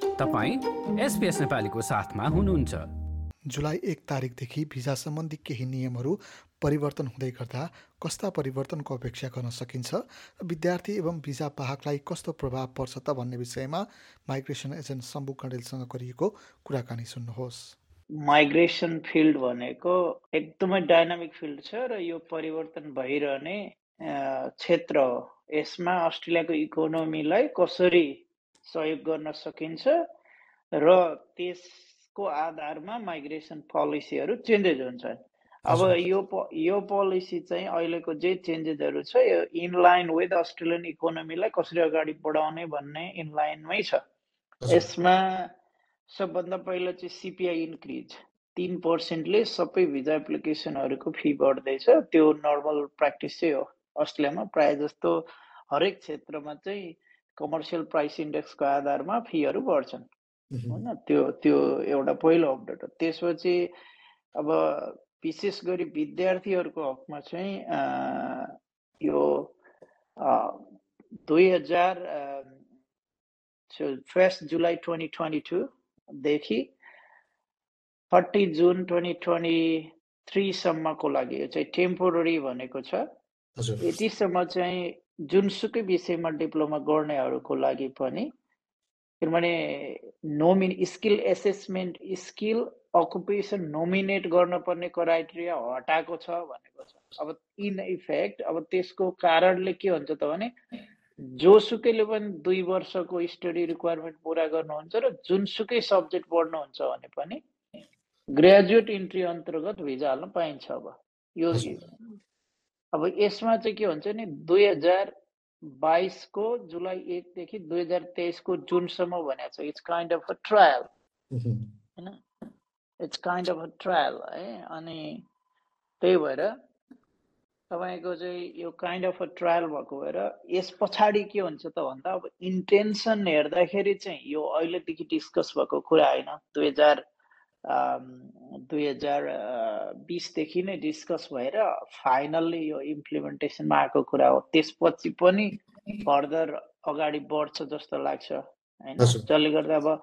तपाईँ एसपिएस नेपालीको साथमा हुनुहुन्छ। जुलाई एक तारिकदेखि भिजा सम्बन्धी केही नियमहरू परिवर्तन हुँदै गर्दा कस्ता परिवर्तनको अपेक्षा गर्न सकिन्छ? र विद्यार्थी एवं भिजा पाहकलाई कस्तो प्रभाव पर्छ त भन्ने विषयमा माइग्रेसन एजेन्ट शम्भु कण्डेलसँग गरिएको कुराकानी सुन्नुहोस्। माइग्रेसन फिल्ड भनेको एकदमै डाइनामिक फिल्ड छ र यो परिवर्तन भइरहने क्षेत्र हो। यसमा अस्ट्रेलियाको इकोनोमीलाई कसरी सहयोग गर्न सकिन्छ र त्यसको आधारमा माइग्रेसन पोलिसीहरू चेन्जेस हुन्छन् अब यो यो पोलिसी चाहिँ अहिलेको जे चेन्जेसहरू छ यो इनलाइन विथ अस्ट्रेलियन इकोनोमीलाई कसरी अगाडि बढाउने भन्ने इनलाइनमै छ। यसमा सबभन्दा पहिला चाहिँ सिपिआई इन्क्रिज तिन पर्सेन्टले सबै भिजा एप्लिकेसनहरूको फी बढ्दैछ। त्यो नर्मल प्र्याक्टिस चाहिँ हो। अस्ट्रेलियामा प्रायः जस्तो हरेक क्षेत्रमा चाहिँ कमर्सियल प्राइस इन्डेक्सको आधारमा फीहरू बढ्छन् होइन त्यो त्यो एउटा पहिलो अपडेट हो त्यसपछि अब विशेष गरी विद्यार्थीहरूको हकमा चाहिँ यो दुई हजार फर्स्ट जुलाई ट्वेन्टी ट्वेन्टी टूदेखि थर्टी जुन ट्वेन्टी ट्वेन्टी थ्रीसम्मको लागि यो चाहिँ टेम्पोररी भनेको छ यतिसम्म चाहिँ जुनसुकै विषयमा डिप्लोमा गर्नेहरूको लागि पनि किनभने नोमिन skill assessment skill occupation nominate गर्नुपर्ने क्राइटेरिया हटाएको छ भनेको छ। अब इन इफेक्ट अब त्यसको कारणले के हुन्छ त भने जोसुकैले पनि दुई वर्षको स्टडी रिक्वायरमेन्ट पुरा गर्नुहुन्छ र जुनसुकै सब्जेक्ट पढ्नुहुन्छ भने पनि ग्रेजुएट इन्ट्री अन्तर्गत भिजा हाल्न पाइन्छ अब। यो अब यसमा चाहिँ के हुन्छ नि दुई हजार बाइसको जुलाई एकदेखि दुई हजार तेइसको जुनसम्म भनेको छ। It's kind of a trial होइन? It's kind of a trial है? अनि त्यही भएर तपाईँको चाहिँ यो काइन्ड अफ अ ट्रायल भएको भएर यस पछाडि के हुन्छ त भन्दा अब इन्टेन्सन हेर्दाखेरि चाहिँ यो अहिलेदेखि डिस्कस भएको कुरा होइन। दुई हजार दुई हजार बिसदेखि नै डिस्कस भएर फाइनल्ली यो इम्प्लिमेन्टेसनमा आएको कुरा हो। त्यसपछि पनि फर्दर अगाडि बढ्छ जस्तो लाग्छ होइन? जसले गर्दा अब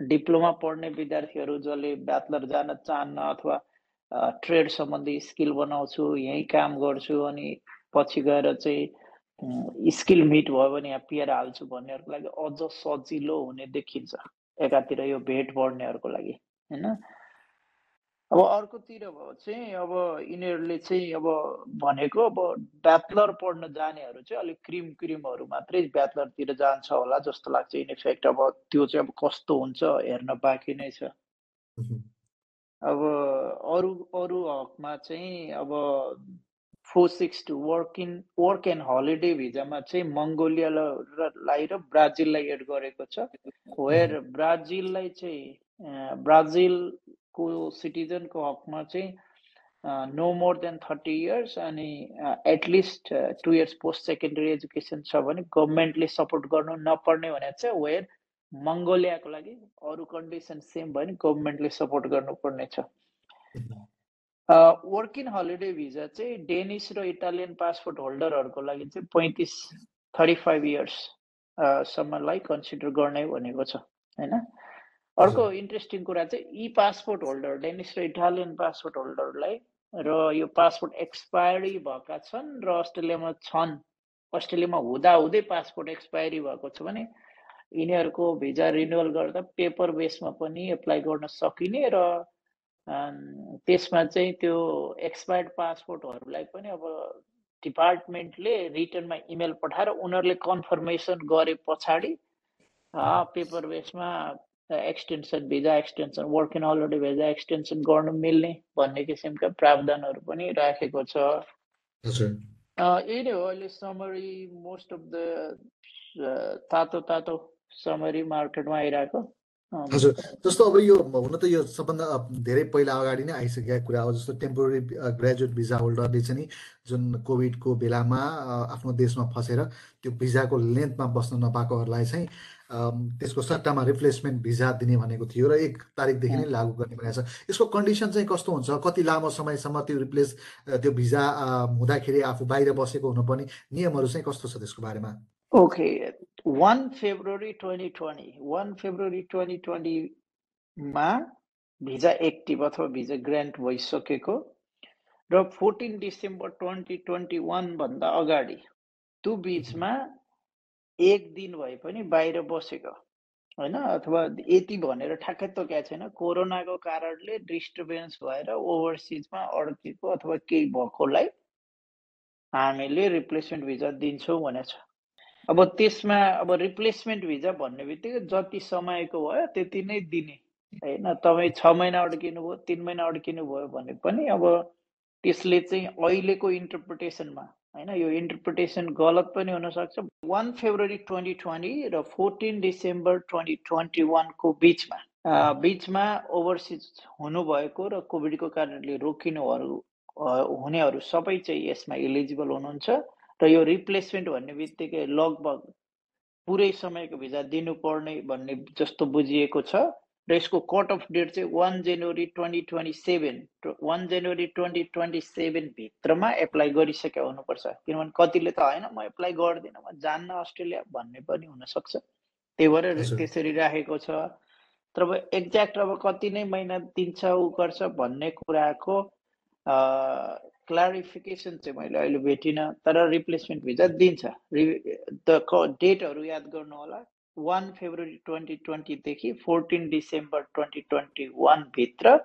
डिप्लोमा पढ्ने विद्यार्थीहरू जसले ब्याचलर जान चाहन्न अथवा ट्रेड सम्बन्धी स्किल बनाउँछु यहीँ काम गर्छु अनि पछि गएर चाहिँ स्किल मिट भयो भने यहाँ पिएर हाल्छु भन्नेहरूको लागि अझ सजिलो हुने देखिन्छ एकातिर यो भेट बढ्नेहरूको लागि। होइन? अब अर्कोतिर भयो चाहिँ अब यिनीहरूले चाहिँ अब भनेको अब ब्याचलर पढ्न जानेहरू चाहिँ अलिक क्रिम क्रिमहरू मात्रै ब्याचलरतिर जान्छ होला जस्तो लाग्छ। इनफेक्ट अब त्यो चाहिँ अब कस्तो हुन्छ हेर्न बाँकी नै छ। अब अरू अरू हकमा चाहिँ अब four six two work in work and holiday भिजामा चाहिँ मङ्गोलियालाई र ब्राजिललाई एड गरेको छ। वेयर ब्राजिललाई चाहिँ ब्राजिलको सिटिजनको हकमा चाहिँ no more than thirty years अनि at least two years post secondary education छ भने गभर्मेन्टले सपोर्ट गर्नु नपर्ने भनेको चाहिँ वेयर मङ्गोलियाको लागि अरू कन्डिसन सेम भयो भने गभर्मेन्टले सपोर्ट गर्नुपर्ने छ वर्क इन हलिडे भिजा चाहिँ डेनिस र इटालियन पासपोर्ट होल्डरहरूको लागि चाहिँ पैँतिस थर्टी फाइभ इयर्स सम्मलाई कन्सिडर गर्ने भनेको छ होइन अर्को इन्ट्रेस्टिङ कुरा चाहिँ इ पासपोर्ट होल्डर डेनिस र इटालियन पासपोर्ट होल्डरलाई र यो पासपोर्ट एक्सपायरी भएका छन् र अस्ट्रेलियामा छन् अस्ट्रेलियामा हुँदा हुँदै पासपोर्ट एक्सपायरी भएको छ भने यिनीहरूको भिजा रिन्युअल गर्दा पेपर बेसमा पनि एप्लाई गर्न सकिने र त्यसमा चाहिँ त्यो एक्सपायर्ड पासपोर्टहरूलाई पनि अब डिपार्टमेन्टले रिटर्नमा इमेल पठाएर उनीहरूले कन्फर्मेसन गरे पछाडि paper बेसमा extension visa extension work in already visa extension गर्नु मिल्ने भन्ने किसिमका प्रावधानहरू पनि राखेको छ। यही नै हो अहिले समरी मोस्ट अफ द तातो तातो समरी मार्केटमा आइरहेको। हजुर। जस्तो अब यो हुन त यो सबभन्दा धेरै पहिला अगाडि नै आइसकेका कुरा हो जस्तो टेम्पोररी ग्रेजुएट भिजा होल्डरले चाहिँ जुन कोभिडको बेलामा आफ्नो देशमा फसेर त्यो भिजाको लेन्थमा बस्न नपाएकोहरूलाई चाहिँ त्यसको सट्टामा रिप्लेसमेन्ट भिजा दिने भनेको थियो र एक तारिकदेखि नै लागू गर्ने भनेको छ। यसको कन्डिसन चाहिँ कस्तो हुन्छ? कति लामो समयसम्म त्यो रिप्लेस त्यो भिजा हुँदाखेरि आफू बाहिर बसेको हुनुपर्ने नियमहरू चाहिँ कस्तो छ त्यसको बारेमा? Okay. One February twenty twenty one February twenty ट्वेन्टीमा visa active अथवा भिजा ग्रान्ट भइसकेको र फोर्टिन डिसेम्बर ट्वेन्टी ट्वेन्टी वानभन्दा अगाडि त्यो बिचमा एक दिन भए पनि बाहिर बसेको होइन अथवा यति भनेर ठ्याक्कै तोकेको छैन कोरोनाको कारणले डिस्टर्बेन्स भएर ओभरसिजमा अड्केको अथवा केही भएकोलाई हामीले रिप्लेसमेन्ट भिजा दिन्छौँ भनेको छ अब त्यसमा अब रिप्लेसमेन्ट भिजा भन्ने बित्तिकै जति समयको भयो त्यति नै दिने। होइन तपाईँ छ महिना अड्किनु भयो तिन महिना अड्किनु भयो भने पनि अब त्यसले चाहिँ अहिलेको इन्टरप्रिटेसनमा होइन यो इन्टरप्रिटेसन गलत पनि हुनसक्छ। वान फेब्रुअरी ट्वेन्टी ट्वेन्टी र फोर्टिन डिसेम्बर ट्वेन्टी ट्वेन्टी वानको बिचमा बिचमा ओभरसिज हुनुभएको र कोभिडको कारणले रोकिनुहरू हुनेहरू सबै चाहिँ यसमा इलिजिबल हुनुहुन्छ। र यो रिप्लेसमेन्ट भन्ने बित्तिकै लगभग पुरै समयको भिजा दिनुपर्ने भन्ने जस्तो बुझिएको छ र यसको कट अफ डेट चाहिँ वान जनवरी ट्वेन्टी ट्वेन्टी सेभेन वान जनवरी ट्वेन्टी ट्वेन्टी सेभेनभित्रमा एप्लाई गरिसकेका हुनुपर्छ। किनभने कतिले त होइन म एप्लाई गर्दिनँ म जान्न अस्ट्रेलिया भन्ने पनि हुनसक्छ। त्यही भएर त्यसरी राखेको छ। तर अब एक्ज्याक्ट अब कति नै महिना दिन्छ ऊ गर्छ भन्ने कुराको क्लारिफिकेसन चाहिँ मैले अहिले भेटिनँ तर रिप्लेसमेन्ट भिजा दिन्छ। रि डेटहरू याद गर्नु होला one February twenty ट्वेन्टीदेखि fourteen December twenty twenty वानभित्र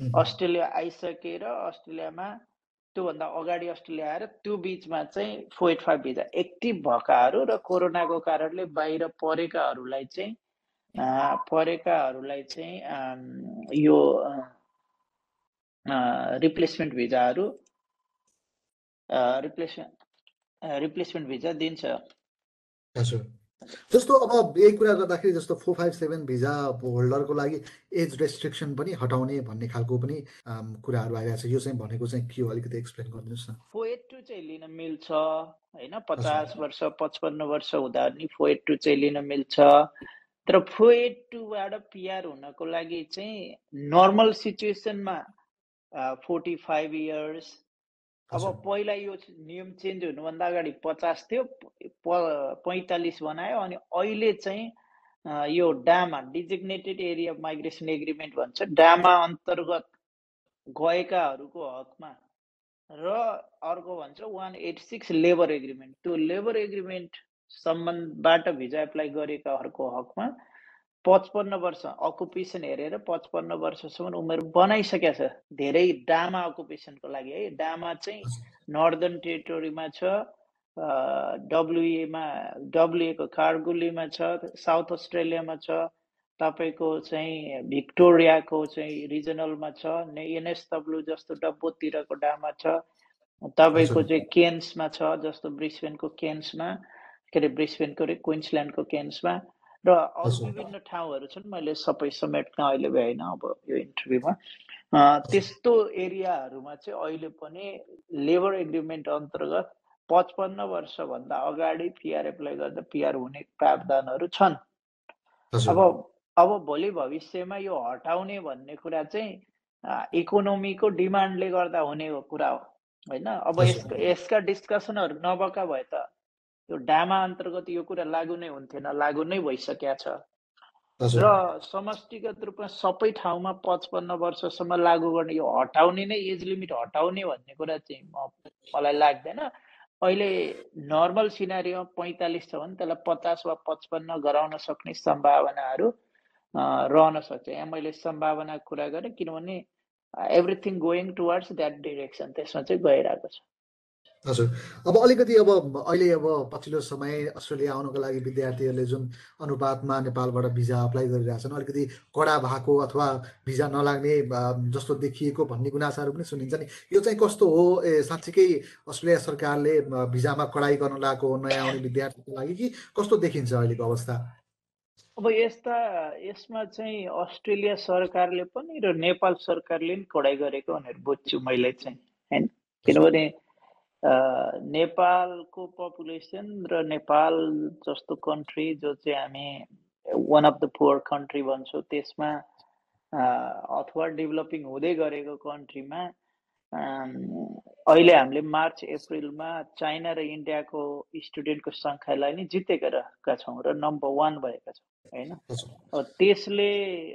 अस्ट्रेलिया आइसकेर अस्ट्रेलियामा त्योभन्दा अगाडि अस्ट्रेलिया आएर त्यो बिचमा चाहिँ four eight five visa active भएकाहरू र कोरोनाको कारणले बाहिर परेकाहरूलाई चाहिँ परेकाहरूलाई चाहिँ यो रिप्लेसमेन्ट भिजाहरू रिप्लेसमेन्ट रिप्लेसमेन्ट भिजा दिन्छ जस्तो अब यही कुरा गर्दाखेरि जस्तो फोर फाइभ सेभेन भिजा होल्डरको लागि एज रेस्ट्रिक्सन पनि हटाउने भन्ने खालको पनि कुराहरू आइरहेको छ यो चाहिँ भनेको चाहिँ के हो? अलिकति एक्सप्लेन गरिदिनुहोस् न। फोर एट टू चाहिँ लिन मिल्छ होइन? पचास वर्ष पचपन्न वर्ष हुँदा नि फोर एट टू चाहिँ लिन मिल्छ। तर फोर एट टूबाट पिआर हुनको लागि चाहिँ नर्मल सिचुएसनमा फोर्टी फाइभ इयर्स अब पहिला यो नियम चेन्ज हुनुभन्दा अगाडि पचास थियो पैँतालिस बनायो अनि अहिले चाहिँ यो DAMA designated area migration agreement भन्छ डामा अन्तर्गत गएकाहरूको हकमा र अर्को भन्छ one eight six labour agreement त्यो लेबर एग्रिमेन्ट सम्बन्धबाट भिजा एप्लाई गरेकाहरूको हकमा पचपन्न वर्ष अकुपेसन हेरेर पचपन्न वर्षसम्म उमेर बनाइसकेको छ। धेरै डामा अकुपेसनको लागि है। डामा चाहिँ नर्दर्न टेरिटोरीमा छ डब्लुएमा डब्लुएको कार्गुलीमा छ साउथ अस्ट्रेलियामा छ तपाईँको चाहिँ भिक्टोरियाको चाहिँ रिजनलमा छ एनएसडब्लु जस्तो डब्बोतिरको डामा छ। तपाईँको चाहिँ केन्समा छ जस्तो ब्रिस्बेनको केन्समा के अरे ब्रिस्बेनको रे क्विन्सल्यान्डको केन्समा र अरू विभिन्न ठाउँहरू छन् मैले सबै समेट्न अहिले भ्याइन अब यो इन्टरभ्यूमा त्यस्तो एरियाहरूमा चाहिँ अहिले पनि लेबर एग्रिमेन्ट अन्तर्गत पचपन्न वर्षभन्दा अगाडि पिआर एप्लाई गर्दा पिआर हुने प्रावधानहरू छन्। अब अब भोलि भविष्यमा यो हटाउने भन्ने कुरा चाहिँ इकोनोमीको डिमान्डले गर्दा हुने कुरा हो होइन? अब यसका डिस्कसनहरू नभएका भए त यो डामा अन्तर्गत यो कुरा लागु नै हुन्थेन लागु नै भइसकेका छ। र समष्टिगत रूपमा सबै ठाउँमा पचपन्न वर्षसम्म लागु गर्ने यो हटाउने नै एज लिमिट हटाउने भन्ने कुरा चाहिँ म मलाई लाग्दैन। अहिले नर्मल सिनारीमा पैँतालिस छ भने त्यसलाई पचास वा पचपन्न गराउन सक्ने सम्भावनाहरू रहन सक्छ। यहाँ मैले सम्भावना कुरा गरेँ किनभने everything going towards that direction त्यसमा चाहिँ गइरहेको छ। हजुर। अब अलिकति अब अहिले अब पछिल्लो समय अस्ट्रेलिया आउनको लागि विद्यार्थीहरूले जुन अनुपातमा नेपालबाट भिजा अप्लाई गरिरहेछन् अलिकति कडा भएको अथवा भिजा नलाग्ने जस्तो देखिएको भन्ने गुनासाहरू पनि सुनिन्छ नि यो चाहिँ कस्तो हो? ए साँच्चीकै अस्ट्रेलिया सरकारले भिजामा कडाइ गर्न लागेको नयाँ आउने विद्यार्थीको लागि कि कस्तो देखिन्छ अहिलेको अवस्था? अब यस्ता यसमा चाहिँ अस्ट्रेलिया सरकारले पनि र नेपाल सरकारले पनि कडाइ गरेको भनेर बुझ्छु मैले चाहिँ किनभने नेपालको पपुलेसन र नेपाल जस्तो कन्ट्री जो चाहिँ हामी one of the poor country भन्छौँ त्यसमा अथवा डेभलपिङ हुँदै गरेको कन्ट्रीमा अहिले हामीले मार्च एप्रिलमा चाइना र इन्डियाको स्टुडेन्टको सङ्ख्यालाई नै जितेका छौँ र नम्बर वान भएका छौँ होइन? त्यसले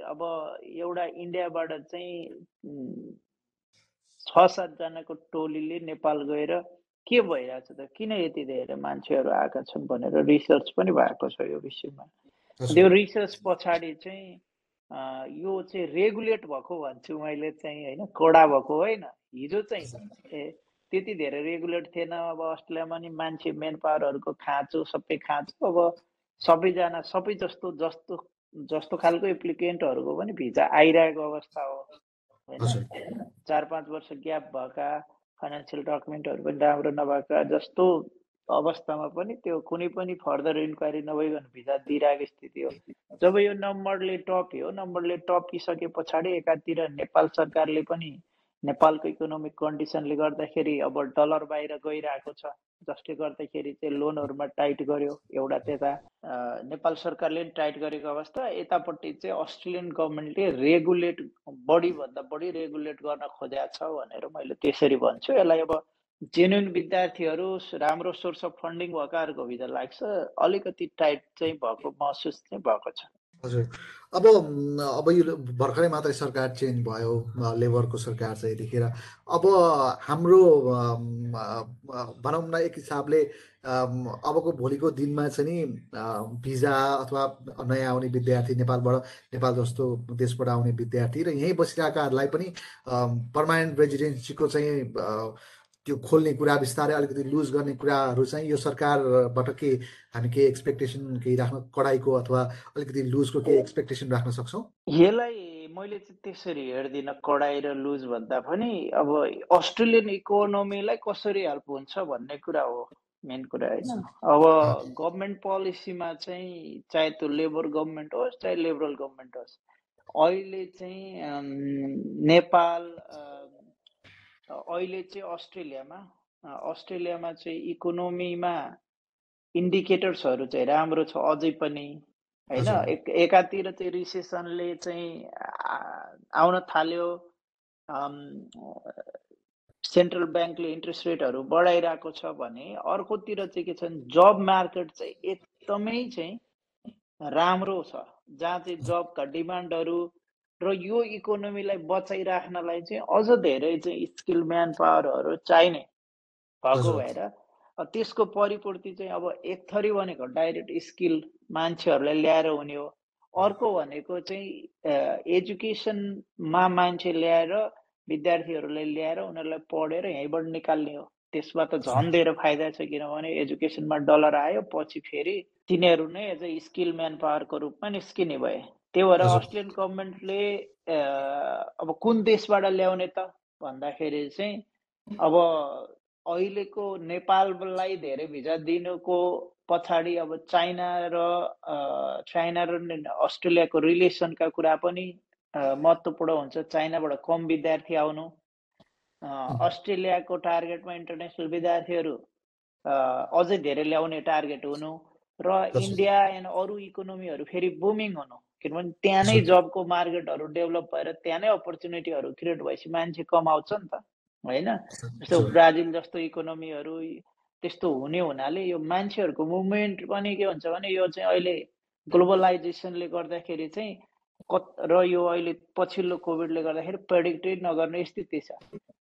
अब एउटा इन्डियाबाट चाहिँ छ सातजनाको टोलीले नेपाल गएर के भइरहेछ त? किन यति धेरै मान्छेहरू आएका छन् भनेर रिसर्च पनि भएको छ यो विषयमा। त्यो रिसर्च पछाडि चाहिँ यो चाहिँ रेगुलेट भएको भन्छु मैले चाहिँ होइन? कडा भएको होइन? हिजो चाहिँ ए त्यति धेरै रेगुलेट थिएन। अब अस्ट्रेलियामा नि मान्छे मेन पावरहरूको खाँचो सबै खाँचो। अब सबैजना सबै जस्तो जस्तो जस्तो खालको एप्लिकेन्टहरूको पनि भिजा आइरहेको अवस्था हो होइन? चार पाँच वर्ष ग्याप भएका फाइनेन्सियल डकुमेन्टहरू पनि राम्रो नभएका जस्तो अवस्थामा पनि त्यो कुनै पनि फर्दर इन्क्वायरी नभइकन भिजा दिइरहेको स्थिति हो। जब यो नम्बरले टप्यो नम्बरले टपिसके पछाडि एकातिर नेपाल सरकारले पनि नेपालको इकोनोमिक कन्डिसनले गर्दाखेरि अब डलर बाहिर गइरहेको छ जसले गर्दाखेरि चाहिँ लोनहरूमा टाइट गर्यो एउटा त्यता नेपाल सरकारले पनि टाइट गरेको अवस्था। यतापट्टि चाहिँ अस्ट्रेलियन गभर्मेन्टले रेगुलेट बढीभन्दा बढी रेगुलेट गर्न खोजेको छ भनेर मैले त्यसरी भन्छु। यसलाई अब जेन्युन विद्यार्थीहरू राम्रो सोर्स अफ फन्डिङ भएकाहरूको भित्र लाग्छ। अलिकति टाइट चाहिँ भएको महसुस चाहिँ भएको छ। हजुर। अब अब यो भर्खरै मात्रै सरकार चेन्ज भयो लेबरको सरकार चाहिँ यतिखेर। अब हाम्रो भनौँ न एक हिसाबले अबको भोलिको दिनमा चाहिँ नि भिजा अथवा नयाँ आउने विद्यार्थी नेपालबाट नेपाल जस्तो देशबाट आउने विद्यार्थी र यहीँ बसिरहेकाहरूलाई पनि पर्मानेन्ट रेजिडेन्सीको चाहिँ त्यो खोल्ने कुरा बिस्तारै अलिकति लुज गर्ने कुराहरू चाहिँ यो सरकारबाट के हामी केही एक्सपेक्टेसन केही राख्न कडाइको अथवा अलिकति लुजको केही एक्सपेक्टेसन राख्न सक्छौँ? यसलाई मैले चाहिँ त्यसरी हेर्दिनँ कडाइ र लुज भन्दा पनि अब अस्ट्रेलियन इकोनोमीलाई कसरी हेल्प हुन्छ भन्ने कुरा हो मेन कुरा होइन? अब गभर्मेन्ट पोलिसीमा चाहिँ चाहे त्यो लेबर गभर्मेन्ट होस् चाहे लिबरल गभर्मेन्ट होस् अहिले चाहिँ नेपाल अहिले चाहिँ अस्ट्रेलियामा अस्ट्रेलियामा चाहिँ इकोनोमीमा इन्डिकेटर्सहरू चाहिँ राम्रो छ अझै पनि होइन? एक एकातिर चाहिँ रिसेसनले चाहिँ आउन थाल्यो। सेन्ट्रल ब्याङ्कले इन्ट्रेस्ट रेटहरू बढाइरहेको छ भने अर्कोतिर चाहिँ के छ जब मार्केट चाहिँ एकदमै चाहिँ राम्रो छ जहाँ चाहिँ जबका डिमान्डहरू र यो इकोनोमीलाई बचाइराख्नलाई चाहिँ अझ धेरै चाहिँ स्किल म्यान पावरहरू चाहिने भएको भएर त्यसको परिपूर्ति चाहिँ अब एक थरी भनेको डाइरेक्ट स्किल मान्छेहरूलाई ल्याएर हुने हो। अर्को भनेको चाहिँ एजुकेसनमा मान्छे ल्याएर विद्यार्थीहरूलाई ल्याएर उनीहरूलाई पढेर यहीँबाट निकाल्ने हो। त्यसमा त झन् धेरै फाइदा छ किनभने एजुकेसनमा डलर आयो पछि फेरि तिनीहरू नै एज अ स्किल म्यान पावरको रूपमा निस्किने भए। त्यही भएर अस्ट्रेलियन गभर्मेन्टले अब कुन देशबाट ल्याउने त? भन्दाखेरि चाहिँ अब अहिलेको नेपाललाई धेरै भिजा दिनुको पछाडि अब चाइना र चाइना र अस्ट्रेलियाको रिलेसनका कुरा पनि महत्त्वपूर्ण हुन्छ। चाइनाबाट कम विद्यार्थी आउनु अस्ट्रेलियाको टार्गेटमा इन्टरनेसनल विद्यार्थीहरू अझै धेरै ल्याउने टार्गेट हुनु र इन्डिया एन्ड अरू इकोनोमीहरू फेरि बुमिङ हुनु। किनभने त्यहाँ नै जबको मार्केटहरू डेभलप भएर त्यहाँ नै अपर्च्युनिटीहरू क्रिएट भएपछि मान्छे कमाउँछ नि त होइन जस्तो ब्राजिल जस्तो इकोनोमीहरू त्यस्तो हुने हुनाले यो मान्छेहरूको मुभमेन्ट पनि के हुन्छ भने यो चाहिँ अहिले ग्लोबलाइजेसनले गर्दाखेरि चाहिँ कत र यो अहिले पछिल्लो कोभिडले गर्दाखेरि प्रेडिक्टै नगर्ने स्थिति छ।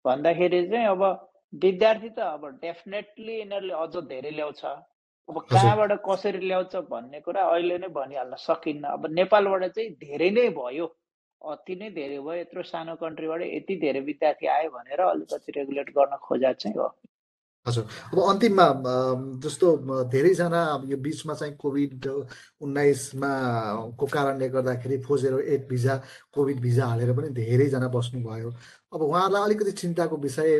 भन्दाखेरि चाहिँ अब विद्यार्थी त अब डेफिनेटली यिनीहरूले अझ धेरै ल्याउँछ। अब कहाँबाट कसरी ल्याउँछ भन्ने कुरा अहिले नै भनिहाल्न सकिन्न। अब नेपालबाट चाहिँ धेरै नै भयो। अति नै धेरै भयो। यत्रो सानो कन्ट्रीबाट यति धेरै विद्यार्थी आयो भनेर अलिकति रेगुलेट गर्न खोजा चाहिँ हो। हजुर। अब अन्तिममा जस्तो धेरैजना अब यो बिचमा चाहिँ कोभिड उन्नाइसमा को कारणले गर्दाखेरि four zero eight visa Covid visa हालेर पनि धेरैजना बस्नुभयो। अब उहाँहरूलाई अलिकति चिन्ताको विषय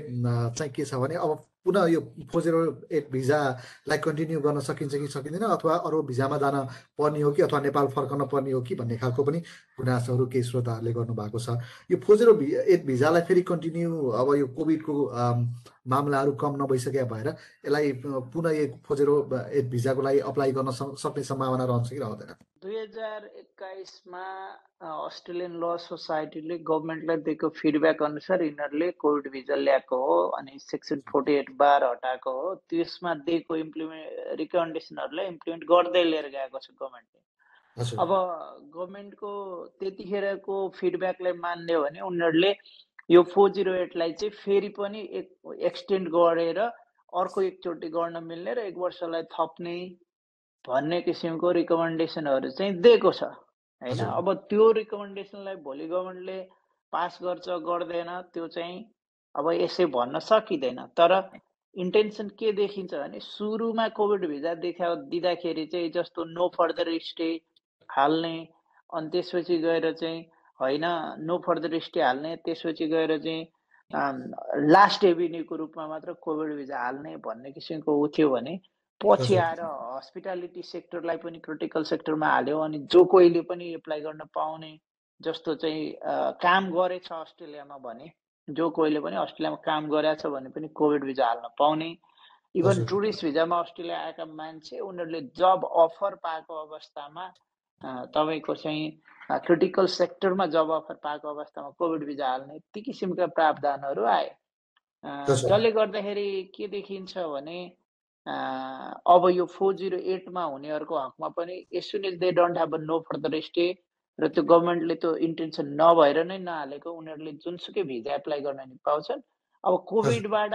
चाहिँ के छ भने अब पुनः यो फोर जिरो एट भिजालाई कन्टिन्यू गर्न सकिन्छ कि सकिँदैन अथवा अरू भिजामा जान पर्ने हो कि अथवा नेपाल फर्कन पर्ने हो कि भन्ने खालको पनि गुनासोहरू केही श्रोताहरूले गर्नुभएको छ। यो फोर जिरो एट भिजालाई फेरि कन्टिन्यू अब यो कोभिडको मामलाहरू कम नभइसके भएर यसलाई पुनः यो फोर जिरो एट भिजाको लागि अप्लाई गर्न सक्ने सम्भावना रहन्छ कि रहँदैन दुई हजार एक्काइसमा अस्ट्रेलियन ल सोसाइटीले गभर्मेन्टलाई दिएको फिडब्याक अनुसार यिनीहरूले कोभिड भिजा ल्याएको हो अनि सेक्सन फोर्टी एट बार हटाएको हो। त्यसमा दिएको इम्प्लिमेन्ट रिकमेन्डेसनहरूलाई इम्प्लिमेन्ट गर्दै लिएर गएको छ गभर्मेन्टले अब गभर्मेन्टको त्यतिखेरको फिडब्याकलाई मान्ने हो भने उनीहरूले यो फोर जिरो एटलाई चाहिँ फेरि पनि एक एक्सटेन्ड गरेर अर्को एकचोटि गर्न मिल्ने र एक वर्षलाई थप्ने भन्ने किसिमको रिकमेन्डेसनहरू चाहिँ दिएको छ। होइन? अब त्यो रिकमेन्डेसनलाई भोलि गभर्मेन्टले पास गर्छ गर्दैन त्यो चाहिँ अब यसै भन्न सकिँदैन। तर इन्टेन्सन के देखिन्छ भने सुरुमा कोभिड भिजा देखा दिँदाखेरि चाहिँ जस्तो नो फर्दर स्टे हाल्ने अनि त्यसपछि गएर चाहिँ होइन नो फर्दर स्टे हाल्ने त्यसपछि गएर चाहिँ लास्ट एभिन्यूको रूपमा मात्र कोभिड भिजा हाल्ने भन्ने किसिमको थियो भने पछि आएर हस्पिटालिटी सेक्टरलाई पनि क्रिटिकल सेक्टरमा हाल्यो अनि जो कोहीले पनि एप्लाई गर्न पाउने जस्तो चाहिँ काम गरेछ अस्ट्रेलियामा भने जो कोहीले पनि अस्ट्रेलियामा काम गरेछ भने पनि कोभिड भिजा हाल्न पाउने। इभन टुरिस्ट भिजामा अस्ट्रेलिया आएका मान्छे उनीहरूले जब अफर पाएको अवस्थामा तपाईँको चाहिँ क्रिटिकल सेक्टरमा जब अफर पाएको अवस्थामा कोभिड भिजा हाल्ने ती किसिमका प्रावधानहरू आए। जसले गर्दाखेरि के देखिन्छ भने अब यो फोर जिरो एटमा हुनेहरूको हकमा पनि as soon as they don't have a no further stay र त्यो गभर्मेन्टले त्यो इन्टेन्सन नभएर नै नहालेको उनीहरूले जुनसुकै भिजा एप्लाई गर्न नि पाउँछन् अब कोभिडबाट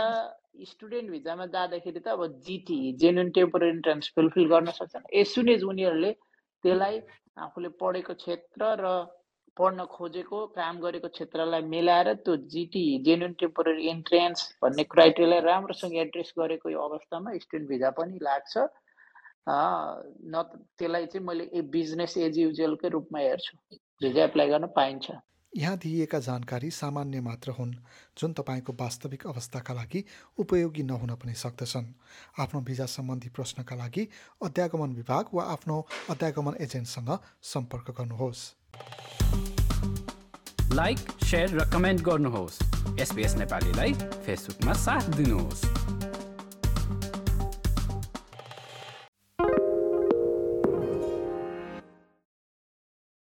स्टुडेन्ट भिजामा जाँदाखेरि त अब GT genuine temporary entrant fulfil गर्न सक्छन्। एज सुन एज उनीहरूले त्यसलाई आफूले पढेको क्षेत्र र पढ्न खोजेको काम गरेको क्षेत्रलाई मिलाएर त्यो जिटी जेन्युन टेम्पोररी इन्ट्रेन्स भन्ने क्राइटेरियालाई राम्रोसँग एड्रेस गरेको यो अवस्थामा स्टुडेन्ट भिजा पनि लाग्छ। न त्यसलाई चाहिँ मैले ए बिजनेस एज युजुअलकै रूपमा हेर्छु। भिजा एप्लाई गर्न पाइन्छ। यहाँ दिइएका जानकारी सामान्य मात्र हुन् जुन तपाईँको वास्तविक अवस्थाका लागि उपयोगी नहुन पनि सक्दछन्। आफ्नो भिजा सम्बन्धी प्रश्नका लागि अध्यागमन विभाग वा आफ्नो अध्यागमन एजेन्टसँग सम्पर्क गर्नुहोस्। लाइक र कमेन्ट गर्नुहोस्। नेपालीलाई फेसबुकमा साथ दिनुहोस्।